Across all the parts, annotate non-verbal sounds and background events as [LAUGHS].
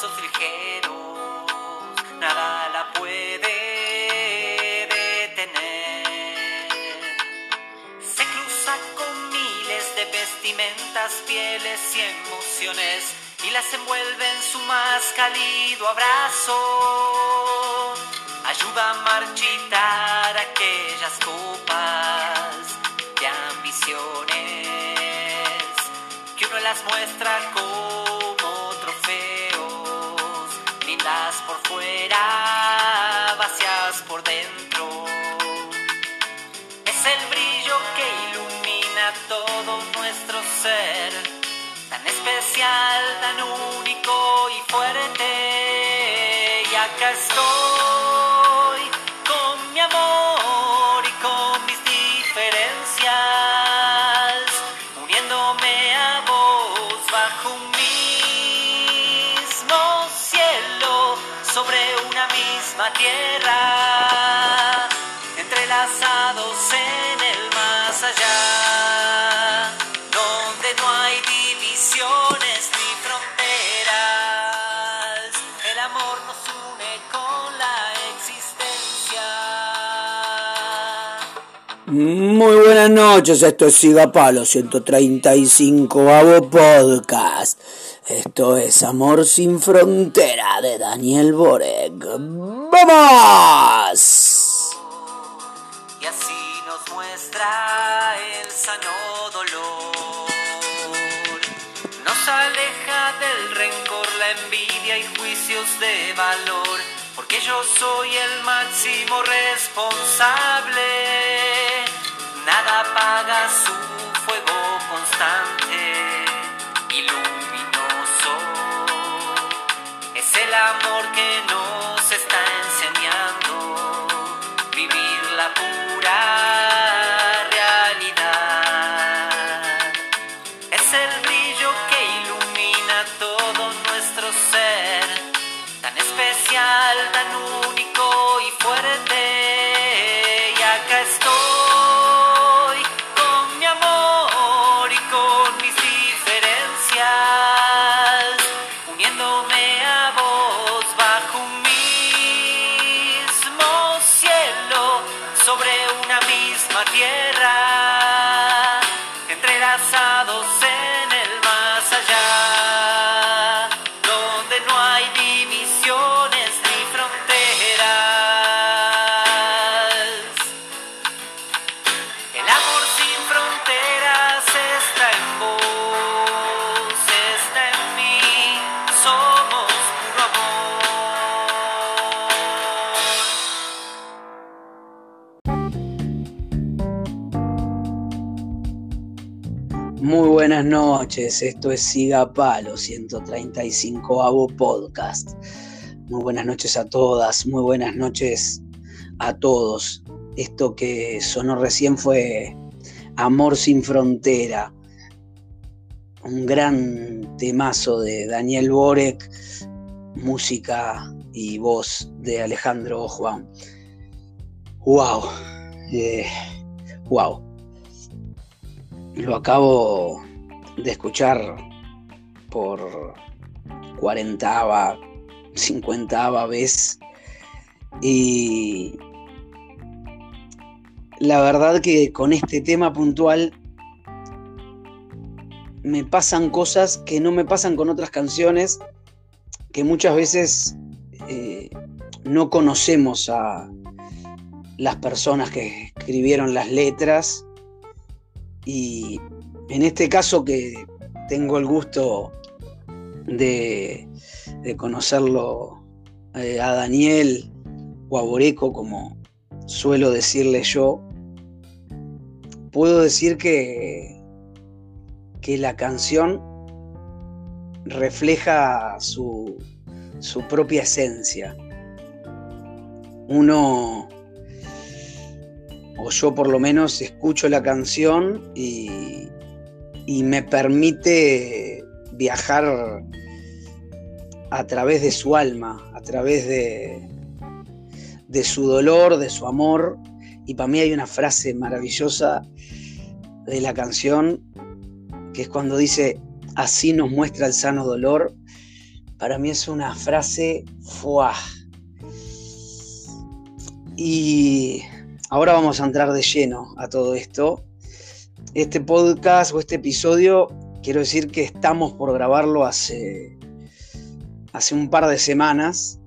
con nada la puede detener. Se cruza con miles de vestimentas, pieles y emociones y las envuelve en su más cálido abrazo. Ayuda a marchitar aquellas copas de ambiciones que uno las muestra como dentro. Es el brillo que ilumina todo nuestro ser, tan especial, tan único y fuerte. Y acá estoy sobre una misma tierra, entrelazados en el más allá, donde no hay divisiones ni fronteras, el amor nos une con la existencia. Muy buenas noches, esto es Siga Palo 135 Avo Podcast. Esto es Amor sin Frontera de Daniel Borek. ¡Vamos! y así nos muestra el sano dolor. Nos aleja del rencor, la envidia y juicios de valor, porque yo soy el máximo responsable. Nada apaga su fuego constante el amor que esto es Siga Palo 135 Avo Podcast. Muy buenas noches a todas, muy buenas noches a todos. Esto que sonó recién fue Amor sin Frontera, un gran temazo de Daniel Borek, música y voz de Alejandro Juan. ¡Wow! Eh, ¡Wow! Lo acabo de escuchar por cuarentava, cincuentava vez. Y la verdad que con este tema puntual me pasan cosas que no me pasan con otras canciones que muchas veces eh, no conocemos a las personas que escribieron las letras. Y en este caso que tengo el gusto de, conocerlo eh, a Daniel o a Boreco, como suelo decirle yo, puedo decir que, que la canción refleja su, su propia esencia. Uno, o yo por lo menos, escucho la canción y, y me permite viajar a través de su alma, a través de, de su dolor, de su amor. Y para mí hay una frase maravillosa de la canción que es cuando dice, así nos muestra el sano dolor, para mí es una frase ¡fuah! Y ahora vamos a entrar de lleno a todo esto. Este podcast o este episodio, quiero decir que estamos por grabarlo hace, hace un par de semanas,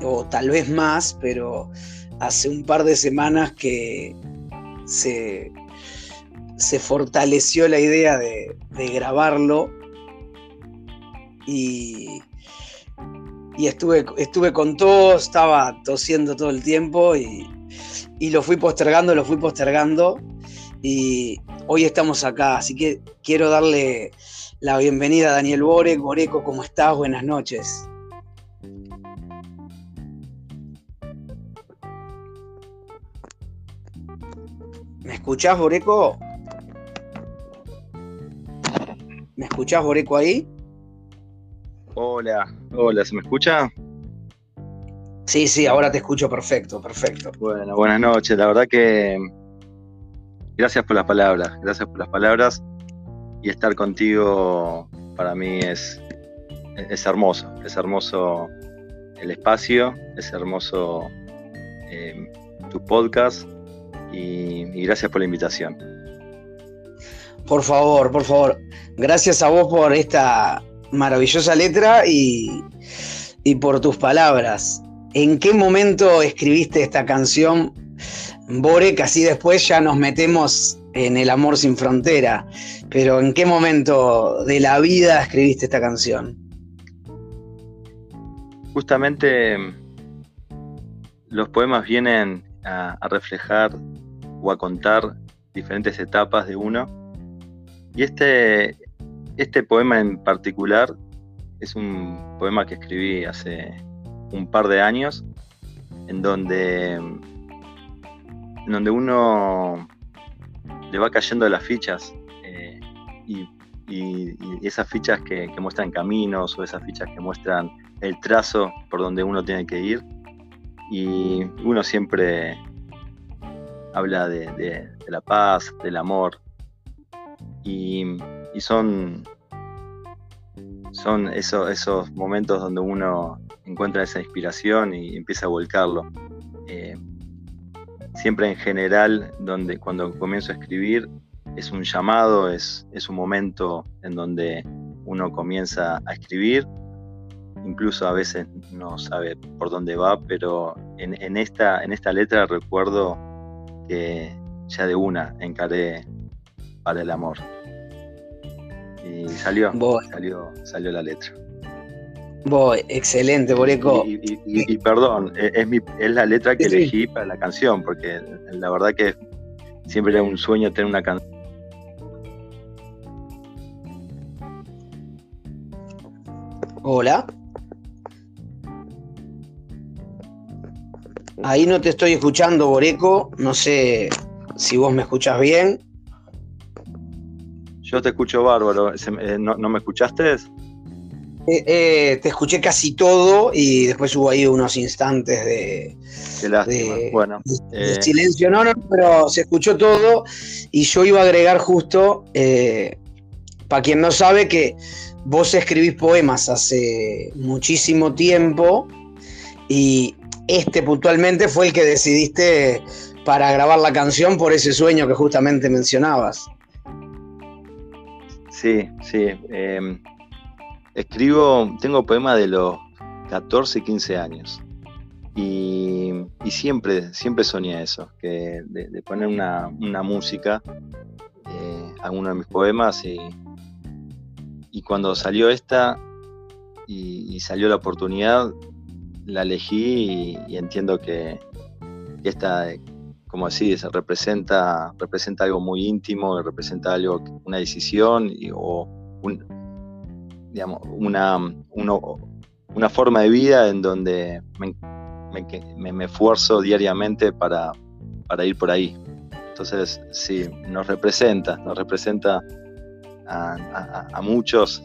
o tal vez más, pero hace un par de semanas que se, se fortaleció la idea de, grabarlo. Y, y estuve, estuve con todo, estaba tosiendo todo el tiempo y, y lo fui postergando, lo fui postergando. Y hoy estamos acá, así que quiero darle la bienvenida a Daniel Borek. Boreco, ¿cómo estás? Buenas noches. ¿Me escuchás, Boreco? ¿Me escuchás, Boreco, ahí? Hola, hola, ¿se me escucha? Sí, sí, ahora te escucho perfecto, perfecto. Bueno, buenas noches. La verdad que gracias por las palabras, gracias por las palabras. Y estar contigo para mí es, es hermoso, es hermoso el espacio, es hermoso eh, tu podcast. Y, gracias por la invitación. Por favor, por favor, gracias a vos por esta maravillosa letra y, y por tus palabras. ¿En qué momento escribiste esta canción, Bore, que así después ya nos metemos en el amor sin frontera? Pero ¿en qué momento de la vida escribiste esta canción? Justamente los poemas vienen a, reflejar o a contar diferentes etapas de uno. Y este, este poema en particular es un poema que escribí hace un par de años, en donde, en donde uno le va cayendo las fichas eh, y, esas fichas que, muestran caminos o esas fichas que muestran el trazo por donde uno tiene que ir. Y uno siempre habla de, la paz, del amor. Y, son, son esos momentos donde uno encuentra esa inspiración y empieza a volcarlo. Eh, siempre en general, donde cuando comienzo a escribir, es un llamado, es, es un momento en donde uno comienza a escribir, incluso a veces no sabe por dónde va, pero en, esta, en esta letra recuerdo que ya de una encaré para el amor. Y salió, salió, salió la letra. Voy, excelente, Boreco. Y, perdón, e, es, es la letra que elegí para la canción, porque la verdad que siempre era un sueño tener una canción. Hola. Ahí no te estoy escuchando, Boreco. No sé si vos me escuchás bien. Yo te escucho bárbaro. Eh, ¿No, ¿no me escuchaste? Eh, eh, te escuché casi todo y después hubo ahí unos instantes de, bueno, eh, silencio. No, no, pero se escuchó todo y yo iba a agregar justo, para quien no sabe, que vos escribís poemas hace muchísimo tiempo y este puntualmente fue el que decidiste para grabar la canción por ese sueño que justamente mencionabas. Sí, sí. Em, Escribo, tengo poemas de los 14 y 15 años. Y, siempre, siempre soñé eso, que de, poner una, música eh, a uno de mis poemas y, y cuando salió esta y, salió la oportunidad, la elegí y, entiendo que, esta, como así, representa, representa algo muy íntimo, representa algo, una decisión o un, digamos, una, una forma de vida en donde me, esfuerzo diariamente para, para, ir por ahí. Entonces, sí, nos representa, nos representa a, muchos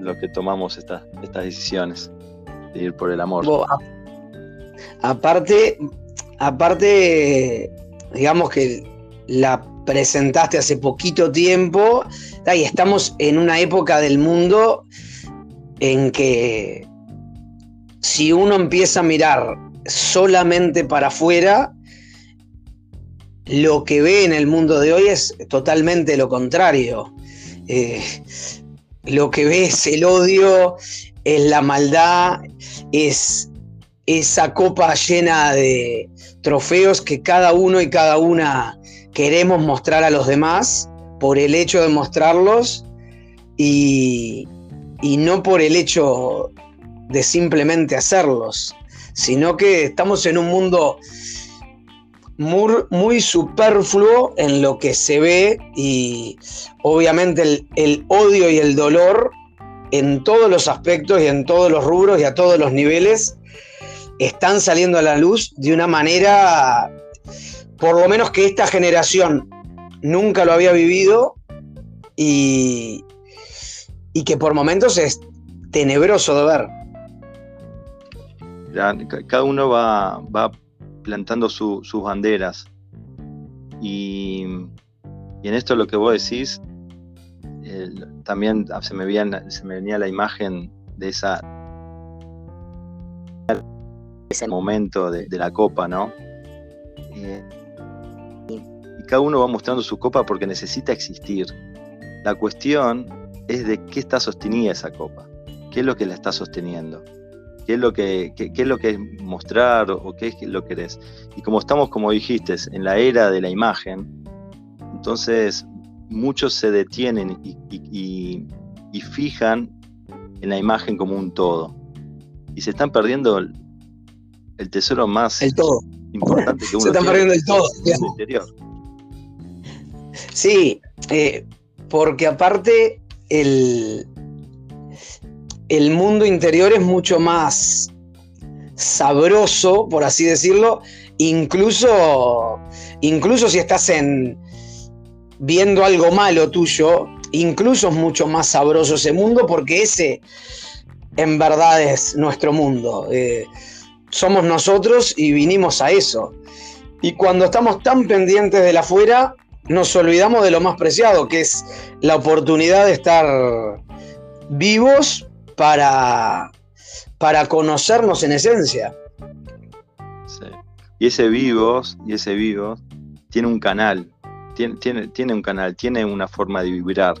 los que tomamos estas estas decisiones de ir por el amor. aparte, aparte, digamos que la presentaste hace poquito tiempo, y estamos en una época del mundo en que si uno empieza a mirar solamente para afuera, lo que ve en el mundo de hoy es totalmente lo contrario. Eh, lo que ve es el odio, es la maldad, es esa copa llena de trofeos que cada uno y cada una queremos mostrar a los demás por el hecho de mostrarlos y, y no por el hecho de simplemente hacerlos, sino que estamos en un mundo muy, superfluo en lo que se ve y obviamente el, odio y el dolor en todos los aspectos y en todos los rubros y a todos los niveles están saliendo a la luz de una manera, por lo menos que esta generación nunca lo había vivido y, y que por momentos es tenebroso de ver. cada uno va, va plantando sus banderas. Y, en esto lo que vos decís, también se me, se me venía la imagen de esa ese momento de, la copa, ¿no? Eh, y cada uno va mostrando su copa porque necesita existir. La cuestión es de qué está sostenida esa copa, qué es lo que la está sosteniendo qué es lo que, es lo que es mostrar o, qué es lo que eres. Y como estamos, como dijiste, en la era de la imagen, entonces muchos se detienen y, fijan en la imagen como un todo. Y se están perdiendo el, tesoro más importante que [LAUGHS] uno Se están perdiendo el todo. interior. Sí, eh, porque aparte el, el mundo interior es mucho más sabroso, por así decirlo, incluso, incluso si estás en, viendo algo malo tuyo, incluso es mucho más sabroso ese mundo porque ese en verdad es nuestro mundo. Eh, somos nosotros y vinimos a eso. Y cuando estamos tan pendientes de la afuera, nos olvidamos de lo más preciado, que es la oportunidad de estar vivos para, para conocernos en esencia. Y ese vivos, y ese vivos, tiene un canal, tiene, tiene, tiene un canal, tiene una forma de vibrar.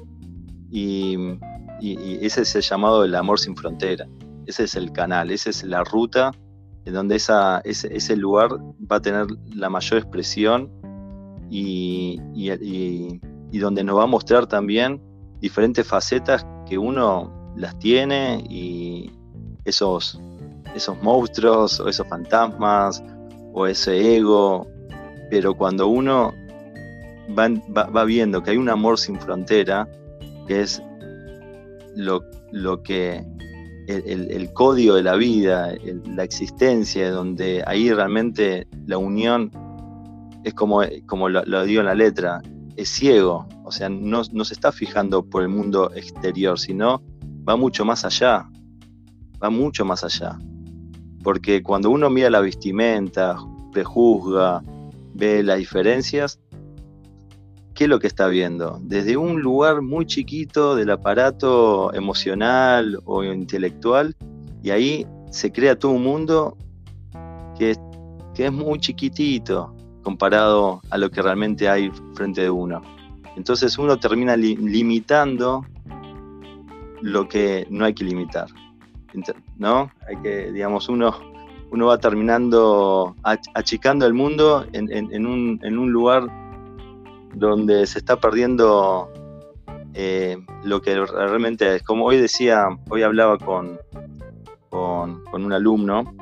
Y, ese es el llamado del amor sin frontera. Ese es el canal, esa es la ruta en donde esa, ese, ese lugar va a tener la mayor expresión y, y, donde nos va a mostrar también diferentes facetas que uno las tiene y esos, esos monstruos o esos fantasmas o ese ego, pero cuando uno va, viendo que hay un amor sin frontera, que es lo, lo que el, código de la vida, la existencia, donde ahí realmente la unión es como, como lo, lo, digo en la letra, es ciego, o sea, no, no, se está fijando por el mundo exterior, sino va mucho más allá, va mucho más allá. Porque cuando uno mira la vestimenta, prejuzga, ve las diferencias, ¿qué es lo que está viendo? Desde un lugar muy chiquito del aparato emocional o intelectual, y ahí se crea todo un mundo que, que es muy chiquitito comparado a lo que realmente hay frente de uno. Entonces uno termina limitando lo que no hay que limitar. ¿No? Hay que, digamos, uno, uno va terminando achicando el mundo en, un, lugar donde se está perdiendo eh, lo que realmente es. Como hoy decía, hoy hablaba con, con, un alumno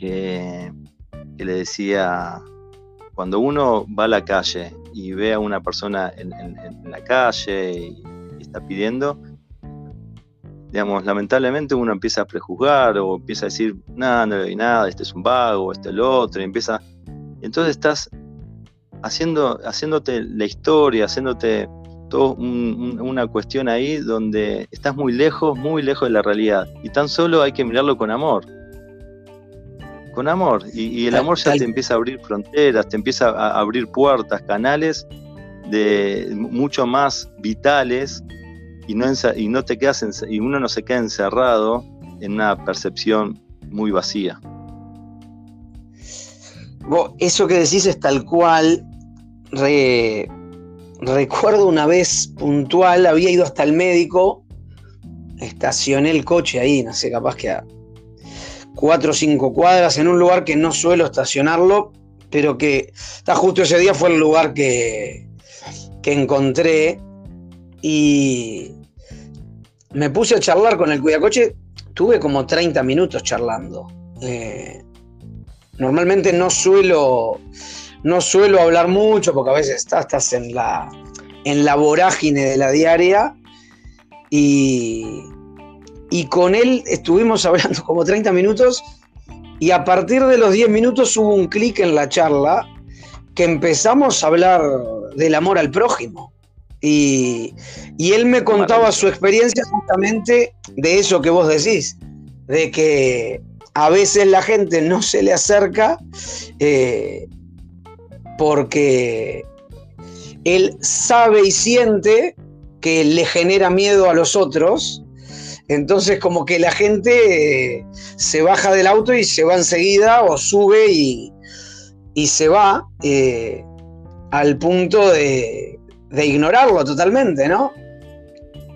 que, le decía, cuando uno va a la calle y ve a una persona en, la calle y está pidiendo, digamos, lamentablemente uno empieza a prejuzgar o empieza a decir, nada, no le doy nada, este es un vago, este es el otro, y empieza. Entonces estás haciendo, haciéndote la historia, haciéndote toda una cuestión ahí donde estás muy lejos, muy lejos de la realidad. Y tan solo hay que mirarlo con amor. Con amor. Y, el amor ya te empieza a abrir fronteras, te empieza a abrir puertas, canales de mucho más vitales y no, y no te quedas y uno no se queda encerrado en una percepción muy vacía. eso que decís es tal cual. recuerdo una vez puntual, había ido hasta el médico, estacioné el coche ahí, no sé, capaz que a cuatro o cinco cuadras, en un lugar que no suelo estacionarlo, pero que está justo ese día fue el lugar que, que encontré y me puse a charlar con el cuidacoche, tuve como 30 minutos charlando. Eh, normalmente no suelo, no suelo hablar mucho porque a veces estás, en, la, en la vorágine de la diaria y, y con él estuvimos [LAUGHS] hablando como 30 minutos y a partir de los 10 minutos hubo un clic en la charla que empezamos a hablar del amor al prójimo. Y, él me contaba su experiencia justamente de eso que vos decís, de que a veces la gente no se le acerca eh, porque él sabe y siente que le genera miedo a los otros. Entonces como que la gente eh, se baja del auto y se va enseguida o sube y, se va eh, al punto de, de ignorarlo totalmente, ¿no?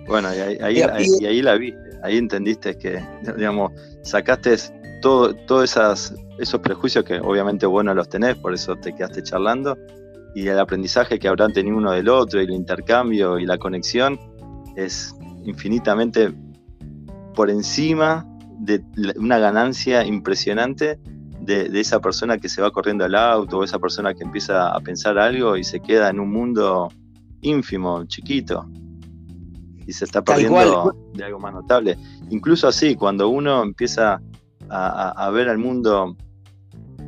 Bueno, y ahí, la viste, ahí entendiste que, [LAUGHS] digamos, sacaste todo, todos esas, esos prejuicios que obviamente vos no los tenés, por eso te quedaste charlando, y el aprendizaje que habrán tenido uno del otro, y el intercambio y la conexión, es infinitamente por encima de una ganancia impresionante de, de, esa persona que se va corriendo al auto o esa persona que empieza a pensar algo y se queda en un mundo ínfimo, chiquito, y se está perdiendo de algo más notable. Incluso así, cuando uno empieza a, ver al mundo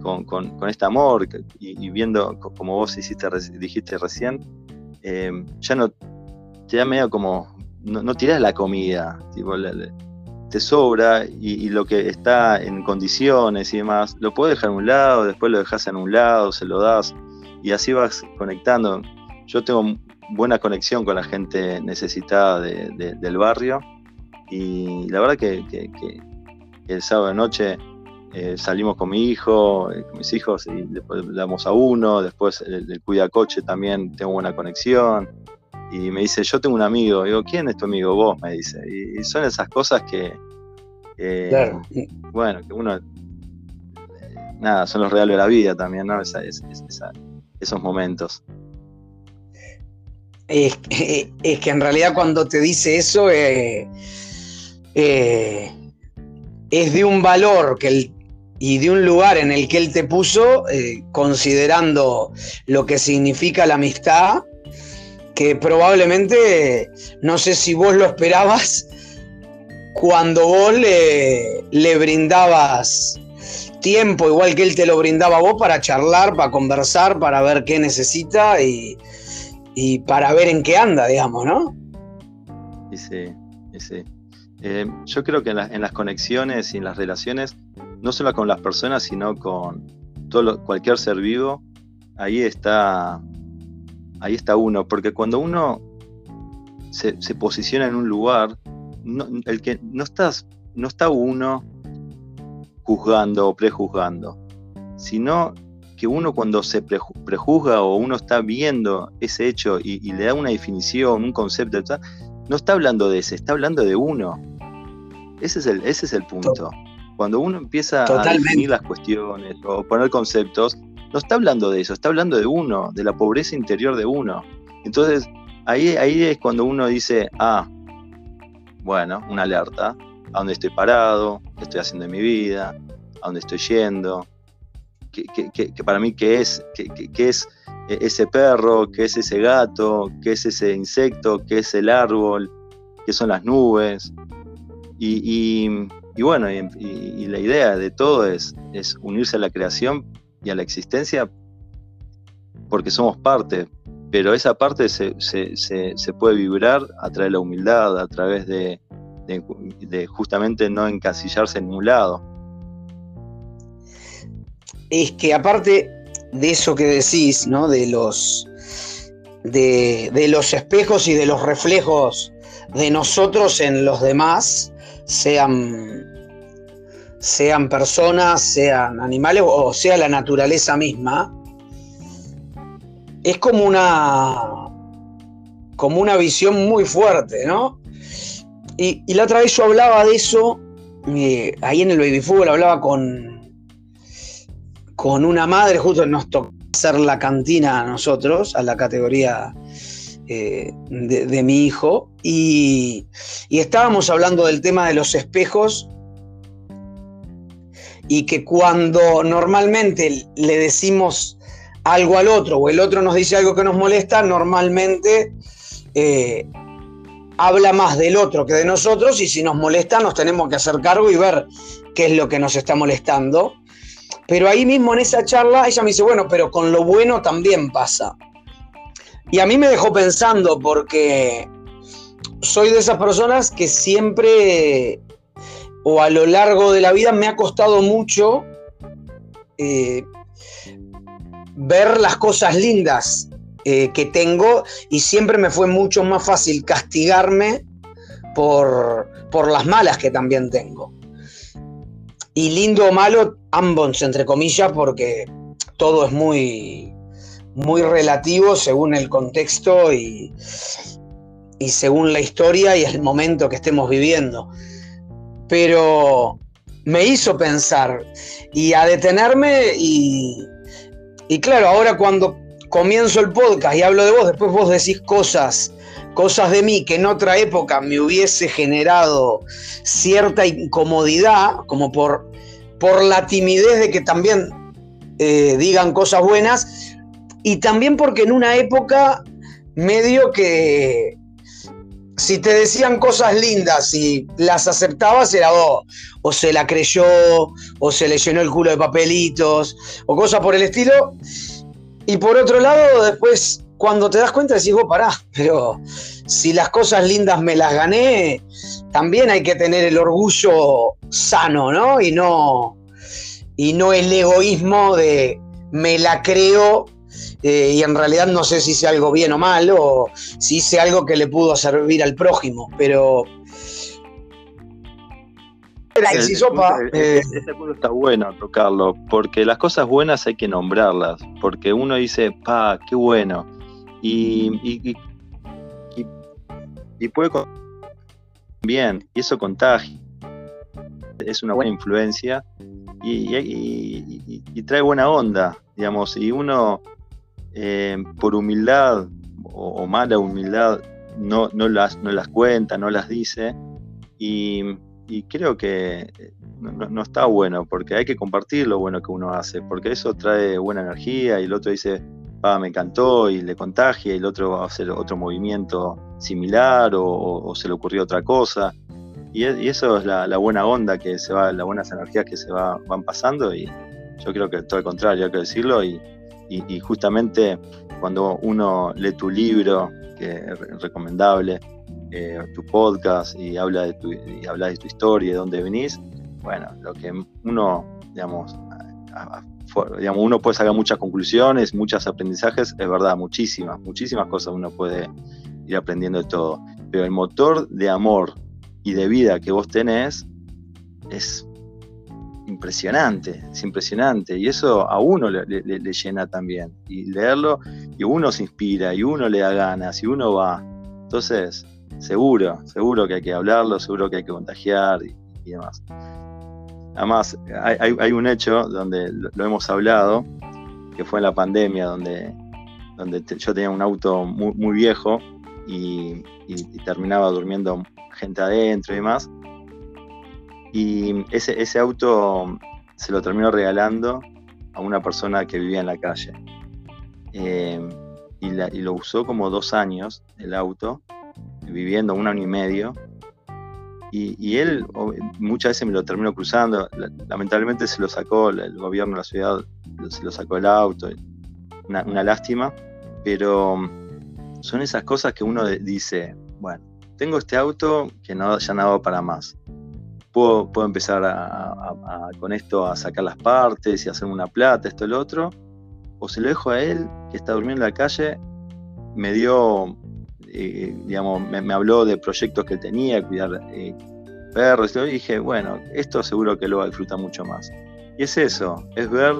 con, este amor y, viendo, como vos hiciste, dijiste recién, em, ya no te da medio como, no, no tirás la comida, te sobra y, lo que está en condiciones y demás, lo puedes dejar en un lado, después lo dejas en un lado, se lo das y así vas conectando. Yo tengo buena conexión con la gente necesitada del barrio. Y la verdad que, el sábado de noche eh, salimos con mi hijo, eh, con mis hijos, y después damos a uno, después el, cuida coche también tengo buena conexión. Y me dice, yo tengo un amigo. digo, ¿quién es tu amigo? Vos, me dice. Y, son esas cosas que, bueno, que uno, nada, son los reales de la vida también, ¿no? esos momentos. es, que en realidad cuando te dice eso eh, eh, es de un valor que y de un lugar en el que él te puso, eh, considerando lo que significa la amistad, que probablemente, no sé si vos lo esperabas, cuando vos le, le brindabas tiempo, igual que él te lo brindaba a vos, para charlar, para conversar, para ver qué necesita y, y para ver en qué anda, digamos, ¿no? Sí, sí. Eh, yo creo que en, las conexiones y en las relaciones, no solo con las personas, sino con todo cualquier ser vivo, ahí está, ahí está uno, porque cuando uno se, posiciona en un lugar, el que no estás, no está uno juzgando o prejuzgando, sino que uno cuando se prejuzga o uno está viendo ese hecho y, le da una definición, un concepto, no está hablando de ese, está hablando de uno. Ese es el, ese es el punto. Cuando uno empieza a definir las cuestiones o poner conceptos, no está hablando de eso, está hablando de uno, de la pobreza interior de uno. Entonces, ahí, ahí es cuando uno dice, ah, bueno, una alerta, a dónde estoy parado, qué estoy haciendo en mi vida, a dónde estoy yendo, que, para mí qué es, qué es ese perro, qué es ese gato, qué es ese insecto, qué es el árbol, qué son las nubes. Y, bueno, y, la idea de todo es, es unirse a la creación y a la existencia porque somos parte, pero esa parte se, puede vibrar a través de la humildad, a través de, de justamente no encasillarse en un lado es que aparte de eso que decís, ¿no? De los de, los espejos y de los reflejos de nosotros en los demás, sean, sean personas, sean animales o sea la naturaleza misma, es como una, como una visión muy fuerte, ¿no? Y, la otra vez yo hablaba de eso, eh, ahí en el baby fútbol hablaba con, con una madre, justo nos tocó hacer la cantina a nosotros, a la categoría eh, de, mi hijo, y, estábamos hablando del tema de los espejos y que cuando normalmente le decimos algo al otro o el otro nos dice algo que nos molesta, normalmente eh, habla más del otro que de nosotros y si nos molesta nos tenemos que hacer cargo y ver qué es lo que nos está molestando. Pero ahí mismo en esa charla ella me dice, bueno, pero con lo bueno también pasa. Y a mí me dejó pensando porque soy de esas personas que siempre o a lo largo de la vida me ha costado mucho eh, ver las cosas lindas eh, que tengo y siempre me fue mucho más fácil castigarme por, por las malas que también tengo y lindo o malo, ambos entre comillas, porque todo es muy, muy relativo según el contexto y, y según la historia y el momento que estemos viviendo. Pero me hizo pensar y a detenerme y, y claro, ahora cuando comienzo el podcast y hablo de vos, después vos decís cosas cosas de mí que en otra época me hubiese generado cierta incomodidad, como por, por la timidez de que también eh, digan cosas buenas, y también porque en una época medio que si te decían cosas lindas y las aceptabas era vos, o se la creyó, o se le llenó el culo de papelitos, o cosas por el estilo. Y por otro lado, después cuando te das cuenta decís, vos pará, pero si las cosas lindas me las gané, también hay que tener el orgullo sano, ¿no? Y no, y no el egoísmo de me la creo eh, y en realidad no sé si hice algo bien o mal o si hice algo que le pudo servir al prójimo, pero... Ese, eh, punto está bueno tocarlo, porque las cosas buenas hay que nombrarlas, porque uno dice, pa, qué bueno, y, y, puede bien, y eso contagia, es una buena influencia y, trae buena onda, digamos, y uno eh, por humildad o, mala humildad no, no, las, no las cuenta, no las dice, y, creo que no, no, está bueno, porque hay que compartir lo bueno que uno hace, porque eso trae buena energía y el otro dice, ah, me encantó y le contagia y el otro va a hacer otro movimiento similar o, se le ocurrió otra cosa. Y, eso es la, buena onda que se va, las buenas energías que se va, van pasando y yo creo que todo el contrario, hay que decirlo y, justamente cuando uno lee tu libro, que es recomendable, eh, tu podcast y habla de tu, y de tu historia, de dónde venís, bueno, lo que uno, digamos, digamos, uno puede sacar muchas conclusiones, muchos aprendizajes, es verdad, muchísimas, muchísimas cosas uno puede ir aprendiendo de todo. Pero el motor de amor y de vida que vos tenés es impresionante, es impresionante. Y eso a uno le, llena también. Y leerlo, y uno se inspira, y uno le da ganas, y uno va. Entonces, seguro, seguro que hay que hablarlo, seguro que hay que contagiar y demás. Además, hay, un hecho donde lo, hemos hablado, que fue en la pandemia, donde, donde yo tenía un auto muy, viejo y, terminaba durmiendo gente adentro y demás. Y ese, ese auto se lo terminó regalando a una persona que vivía en la calle. Eh, y, y, lo usó como dos años el auto, viviendo un año y medio, y, él muchas veces me lo terminó cruzando. Lamentablemente se lo sacó el gobierno de la ciudad, se lo sacó el auto. Una, lástima, pero son esas cosas que uno dice, bueno, tengo este auto que no, ya no hago para más. Puedo, puedo empezar con esto a sacar las partes y hacer una plata, esto y lo otro. O se lo dejo a él, que está durmiendo en la calle, me dio, eh, digamos, me, habló de proyectos que tenía, cuidar eh, perros, y dije, bueno, esto seguro que lo va a disfrutar mucho más. Y es eso, es ver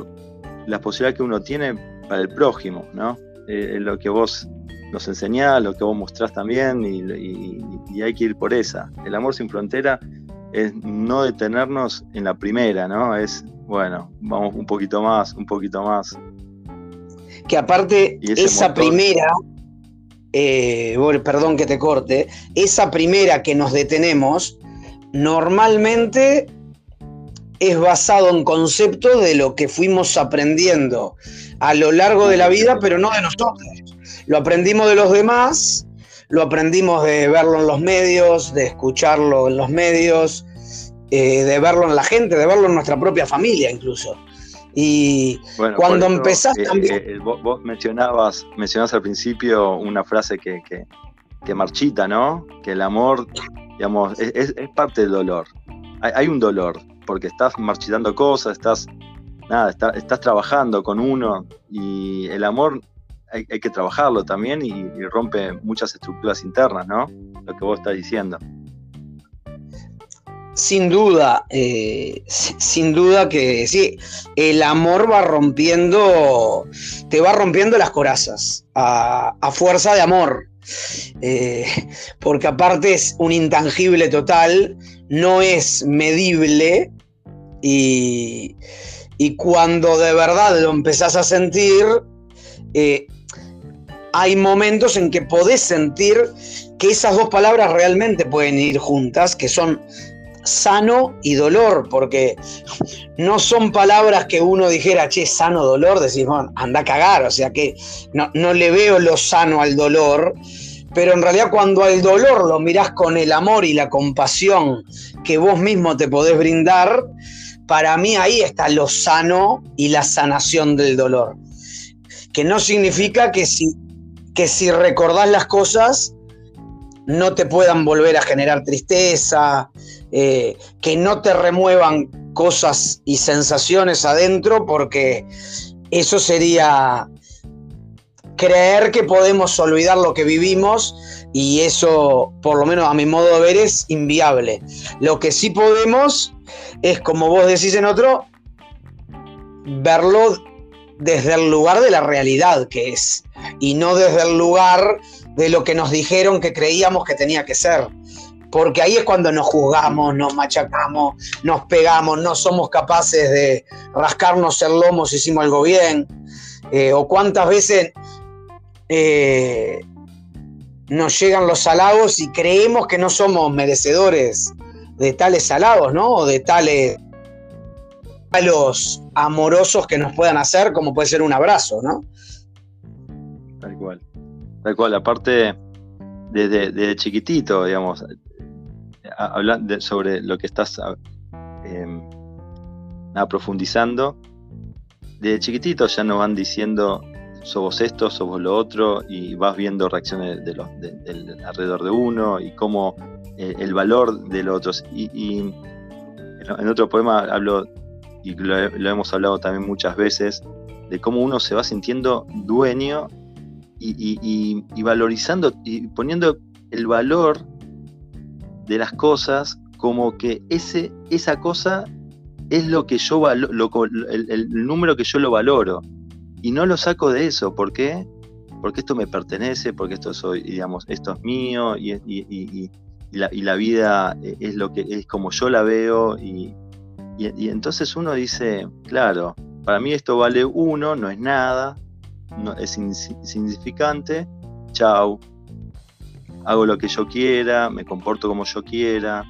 la posibilidad que uno tiene para el prójimo, ¿no? Eh, lo que vos nos enseñás, lo que vos mostrás también, y, hay que ir por esa. El amor sin frontera es no detenernos en la primera, ¿no? Es, bueno, vamos un poquito más, un poquito más. Que aparte, esa primera, eh, perdón que te corte, esa primera que nos detenemos, normalmente es basado en conceptos de lo que fuimos aprendiendo a lo largo de la vida, pero no de nosotros. Lo aprendimos de los demás, lo aprendimos de verlo en los medios, de escucharlo en los medios, eh, de verlo en la gente, de verlo en nuestra propia familia incluso. Y cuando empezás eh, también... Eh, vos, mencionabas, mencionabas al principio una frase que, que, marchita, ¿no? Que el amor, digamos, es, es parte del dolor. Hay, hay, un dolor, porque estás marchitando cosas, estás, nada, estás trabajando con uno y el amor hay, que trabajarlo también y, rompe muchas estructuras internas, ¿no? Lo que vos estás diciendo. Sin duda, eh, sin duda que sí, el amor va rompiendo, te va rompiendo las corazas a, fuerza de amor. Eh, porque aparte es un intangible total, no es medible y, cuando de verdad lo empezás a sentir, eh, hay momentos en que podés sentir que esas dos palabras realmente pueden ir juntas, que son sano y dolor, porque no son palabras que uno dijera, che, sano dolor, decís, bueno, anda a cagar, o sea que no, no le veo lo sano al dolor, pero en realidad cuando al dolor lo mirás con el amor y la compasión que vos mismo te podés brindar, para mí ahí está lo sano y la sanación del dolor. Que no significa que si, que si recordás las cosas no te puedan volver a generar tristeza, eh, que no te remuevan cosas y sensaciones adentro, porque eso sería creer que podemos olvidar lo que vivimos y eso, por lo menos a mi modo de ver, es inviable. Lo que sí podemos es, como vos decís en otro, verlo desde el lugar de la realidad que es y no desde el lugar de lo que nos dijeron que creíamos que tenía que ser. Porque ahí es cuando nos juzgamos, nos machacamos, nos pegamos, no somos capaces de rascarnos el lomo si hicimos algo bien. Eh, o cuántas veces eh, nos llegan los halagos y creemos que no somos merecedores de tales halagos, ¿no? O de tales palos amorosos que nos puedan hacer, como puede ser un abrazo, ¿no? Tal cual. Tal cual. Aparte, desde, chiquitito, digamos, hablando sobre lo que estás em, profundizando, desde chiquitito ya nos van diciendo sos esto, sos lo otro, y vas viendo reacciones de los, alrededor de uno y cómo eh, el valor de los otros. Y, en otro poema hablo, y lo, hemos hablado también muchas veces, de cómo uno se va sintiendo dueño y, valorizando y poniendo el valor de las cosas como que ese, esa cosa es lo que yo valoro, el, número que yo lo valoro y no lo saco de eso. ¿Por qué? Porque esto me pertenece, porque esto soy, digamos, esto es mío y, la, vida es lo que es como yo la veo y, entonces uno dice, claro, para mí esto vale uno, no es nada, no, es insignificante, chau, hago lo que yo quiera, me comporto como yo quiera,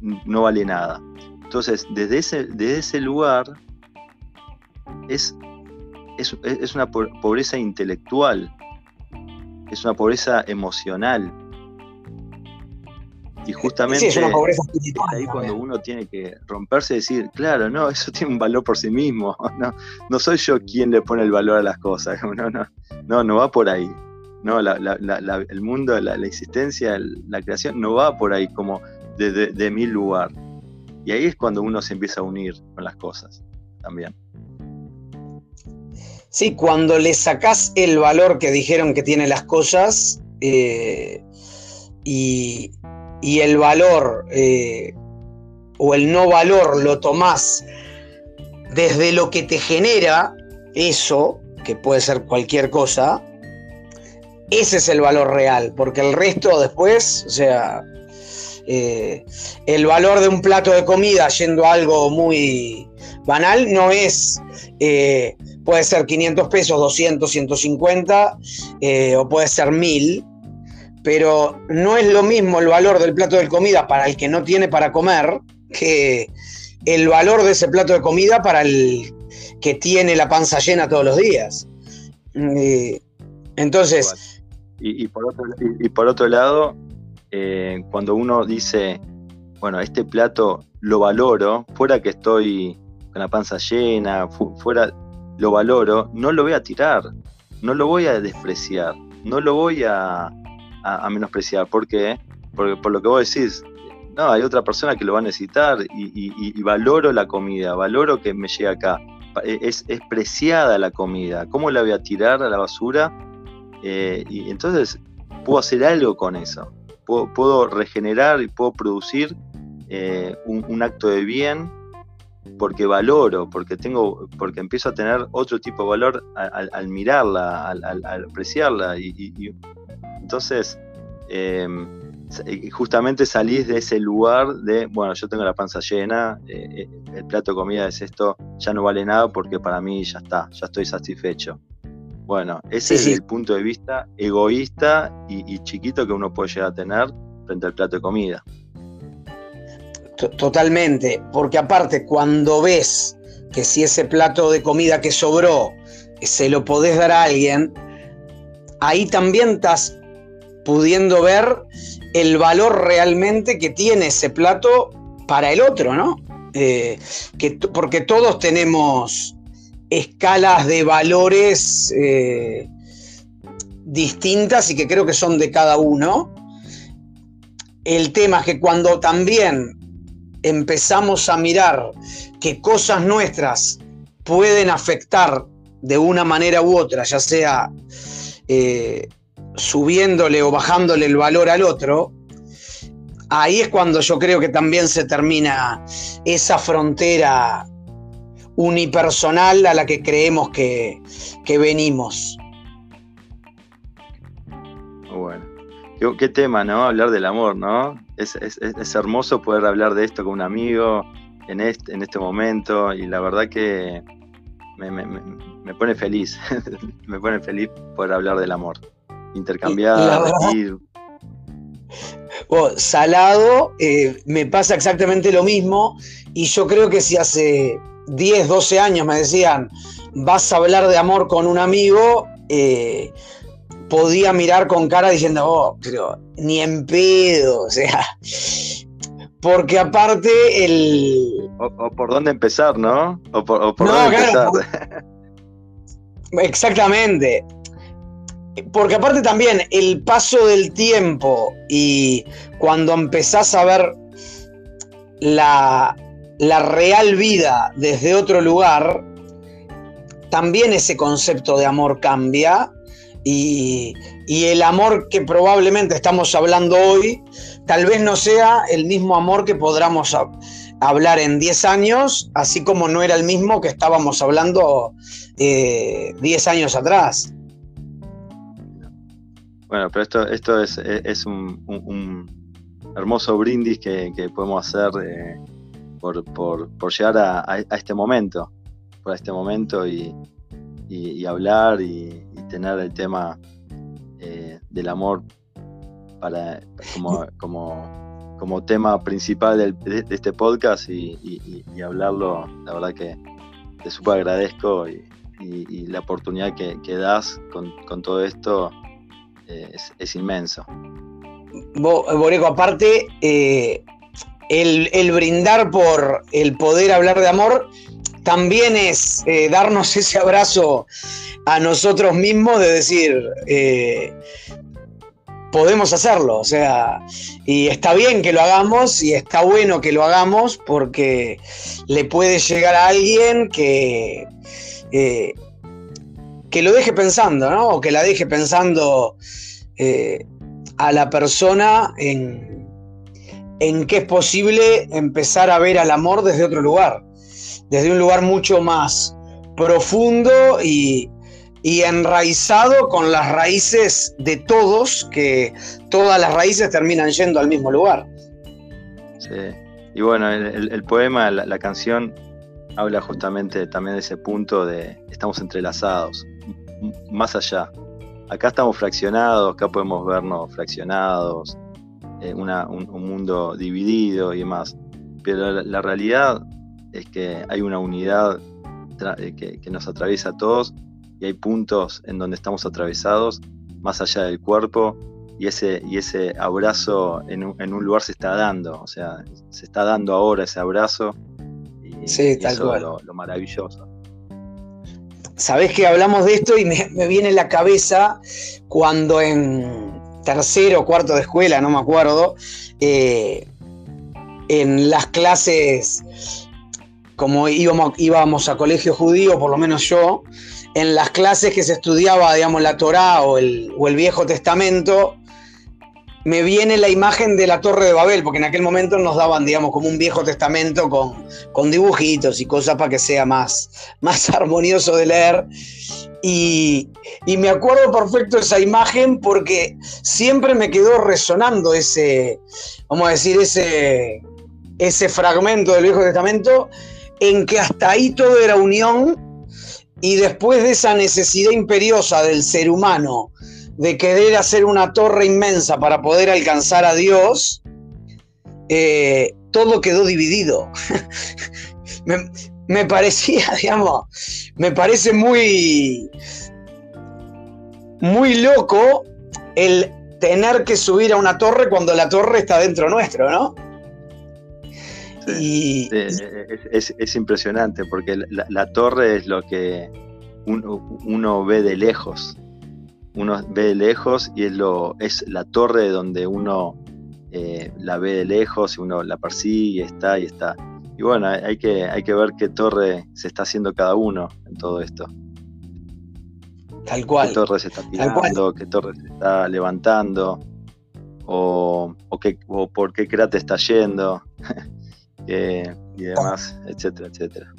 no vale nada. Entonces, desde ese, desde ese lugar es es, una pobreza intelectual, es una pobreza emocional. Y justamente es, ahí cuando uno tiene que romperse y decir, claro, no, [LAUGHS] eso tiene un valor por sí mismo. [LAUGHS] No, no soy yo quien le pone el valor a las cosas. [LAUGHS] No, no, no, no va por ahí. No, el mundo, la, existencia, la creación no va por ahí como de, de mi lugar. Y ahí es cuando uno se empieza a unir con las cosas también. Sí, cuando le sacás el valor que dijeron que tienen las cosas eh, y, el valor eh, o el no valor lo tomás desde lo que te genera eso, que puede ser cualquier cosa, ese es el valor real, porque el resto después, o sea, eh, el valor de un plato de comida yendo algo muy banal no es puede ser 500 pesos, 200, 150 eh, o puede ser 1000, pero no es lo mismo el valor del plato de comida para el que no tiene para comer que el valor de ese plato de comida para el que tiene la panza llena todos los días. Eh, entonces... Y, por otro, lado, eh, cuando uno dice, bueno, este plato lo valoro, fuera que estoy con la panza llena, fuera lo valoro, no lo voy a tirar, no lo voy a despreciar, no lo voy a, menospreciar. ¿Por qué? Porque por lo que vos decís, no, hay otra persona que lo va a necesitar y, valoro la comida, valoro que me llegue acá. E, es, es, preciada la comida, ¿cómo la voy a tirar a la basura? Eh, y entonces puedo hacer algo con eso, puedo, regenerar y puedo producir eh, un, acto de bien porque valoro, porque tengo, porque empiezo a tener otro tipo de valor al, mirarla, al, apreciarla. Y, entonces, em, justamente salís de ese lugar de, bueno, yo tengo la panza llena, eh, eh, el plato de comida es esto, ya no vale nada porque para mí ya está, ya estoy satisfecho. Bueno, ese es el punto de vista egoísta y chiquito que uno puede llegar a tener frente al plato de comida. Totalmente, porque aparte cuando ves que si ese plato de comida que sobró se lo podés dar a alguien, ahí también estás pudiendo ver el valor realmente que tiene ese plato para el otro, ¿no? Eh, que, porque todos tenemos escalas de valores eh, distintas y que creo que son de cada uno. El tema es que cuando también empezamos a mirar que cosas nuestras pueden afectar de una manera u otra, ya sea eh, subiéndole o bajándole el valor al otro, ahí es cuando yo creo que también se termina esa frontera unipersonal a la que creemos que, que venimos. Qué, tema, ¿no? Hablar del amor, ¿no? es, hermoso poder hablar de esto con un amigo en este, en este momento y la verdad que me, pone feliz, [LAUGHS] me pone feliz poder hablar del amor, intercambiar. salado, eh, me pasa exactamente lo mismo y yo creo que si hace 10, 12 años me decían, vas a hablar de amor con un amigo, eh, podía mirar con cara diciendo, oh, pero ni en pedo, o sea, porque aparte el... O, por dónde empezar, ¿no? O por, dónde empezar. [LAUGHS] Exactamente. Porque aparte también el paso del tiempo y cuando empezás a ver la, la real vida desde otro lugar, también ese concepto de amor cambia y, el amor que probablemente estamos hablando hoy tal vez no sea el mismo amor que podamos hablar en 10 años, así como no era el mismo que estábamos hablando 10 eh, años atrás. Bueno, pero esto, es, un, hermoso brindis que, podemos hacer eh, por, llegar a, este momento, por este momento y, y hablar y, tener el tema eh, del amor para, como, [LAUGHS] como, como tema principal de, este podcast y, hablarlo, la verdad que te súper agradezco y, la oportunidad que, das con, todo esto eh, es, inmenso. Boreco, aparte, eh, el, el, brindar por el poder hablar de amor también es darnos ese abrazo a nosotros mismos de decir, eh, podemos hacerlo, o sea, y está bien que lo hagamos y está bueno que lo hagamos porque le puede llegar a alguien que, eh, que lo deje pensando, ¿no? O que la deje pensando eh, a la persona en, en que es posible empezar a ver al amor desde otro lugar, desde un lugar mucho más profundo y, y enraizado con las raíces de todos, que todas las raíces terminan yendo al mismo lugar. Sí, y bueno, el, poema, la, canción, habla justamente también de ese punto de estamos entrelazados, más allá. Acá estamos fraccionados, acá podemos vernos fraccionados, eh, un, mundo dividido y demás. Pero la, realidad es que hay una unidad eh, que, nos atraviesa a todos y hay puntos en donde estamos atravesados más allá del cuerpo y ese, y ese abrazo en un, lugar se está dando, o sea, se está dando ahora ese abrazo y, sí, tal eso Es lo, maravilloso. Sabés que hablamos de esto y me, viene en la cabeza cuando en tercero o cuarto de escuela, no me acuerdo, eh, en las clases, como íbamos, íbamos a colegio judío, por lo menos yo, en las clases que se estudiaba, digamos, la Torá o el, Viejo Testamento, me viene la imagen de la Torre de Babel, porque en aquel momento nos daban, digamos, como un Viejo Testamento con, con dibujitos y cosas para que sea más, [LAUGHS] más armonioso de leer. Y, y, me acuerdo perfecto esa imagen porque siempre me quedó resonando ese, vamos a decir, ese, ese fragmento del Viejo Testamento en que hasta ahí todo era unión y después de esa necesidad imperiosa del ser humano de querer hacer una torre inmensa para poder alcanzar a Dios, eh, todo quedó dividido. [LAUGHS] me, parecía, [LAUGHS] digamos, me parece muy, muy loco el tener que subir a una torre cuando la torre está dentro nuestro, ¿no? Y, es, impresionante porque la, torre es lo que uno, ve de lejos. Uno ve de lejos y es, lo, es la torre donde uno eh, la ve de lejos y uno la persigue, está y está. Y bueno, hay que, hay que ver qué torre se está haciendo cada uno en todo esto. Tal cual. ¿Qué torre se está tirando? ¿Qué torre se está levantando? O, o, qué, o por qué cráter está yendo. [LAUGHS] y demás, etcétera, etcétera.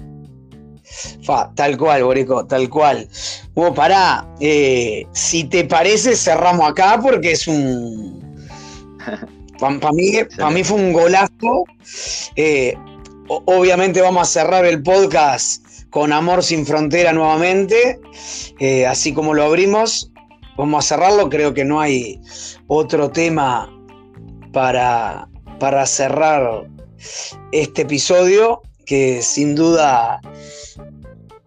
tal cual, Borico, tal cual. Bueno, pará, eh, si te parece, cerramos acá porque es un. [LAUGHS] Para mí, mí fue un golazo. Eh, obviamente vamos a cerrar el podcast con Amor sin Frontera nuevamente, eh, así como lo abrimos. Vamos a cerrarlo, creo que no hay otro tema para, para cerrar este episodio, que sin duda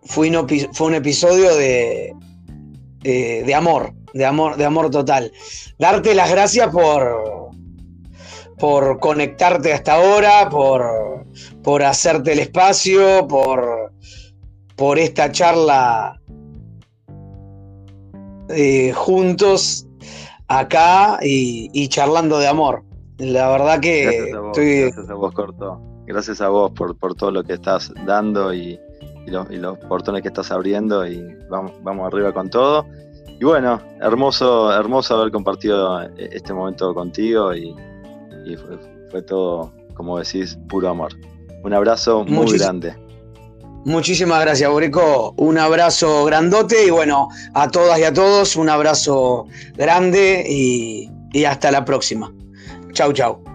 fue un, fue un episodio de, de, amor, de amor, de amor total. Darte las gracias por, por conectarte hasta ahora, por, por hacerte el espacio, por, por esta charla eh, juntos acá y charlando de amor. La verdad que gracias a vos, Gracias a vos, Corto. Gracias a vos por, por todo lo que estás dando y, los, portones que estás abriendo y vamos, vamos arriba con todo. Y bueno, hermoso, hermoso haber compartido este momento contigo y, fue, todo, como decís, puro amor. Un abrazo muy grande. Muchísimas gracias, Borico. Un abrazo grandote y bueno, a todas y a todos, un abrazo grande y hasta la próxima. Chau, chau.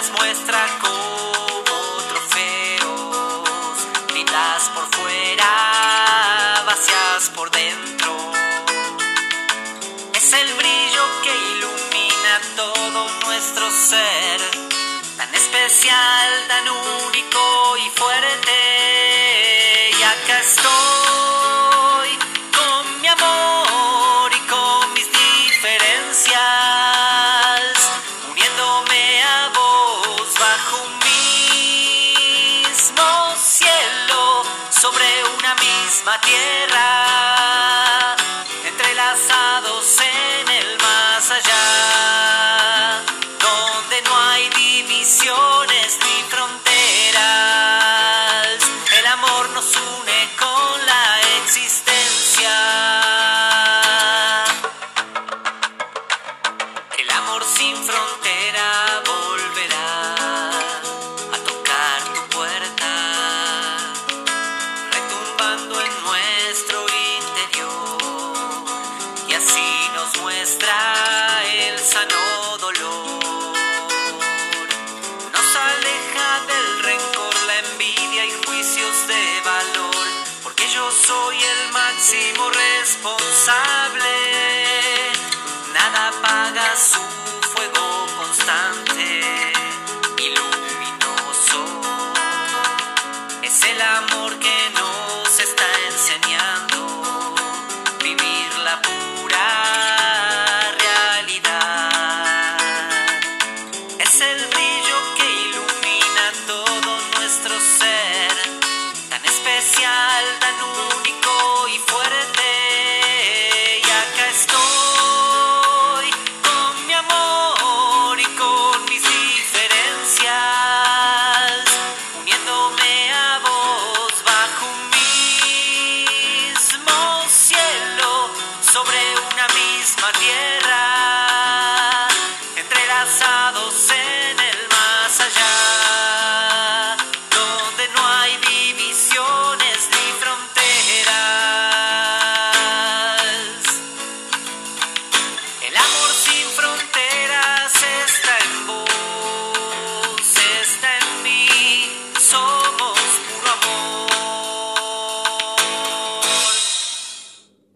las muestra como trofeos, lindas por fuera, vacías por dentro. Es el brillo que ilumina todo nuestro ser, tan especial, tan único y fuerte. Yo soy el máximo responsable. Nada apaga su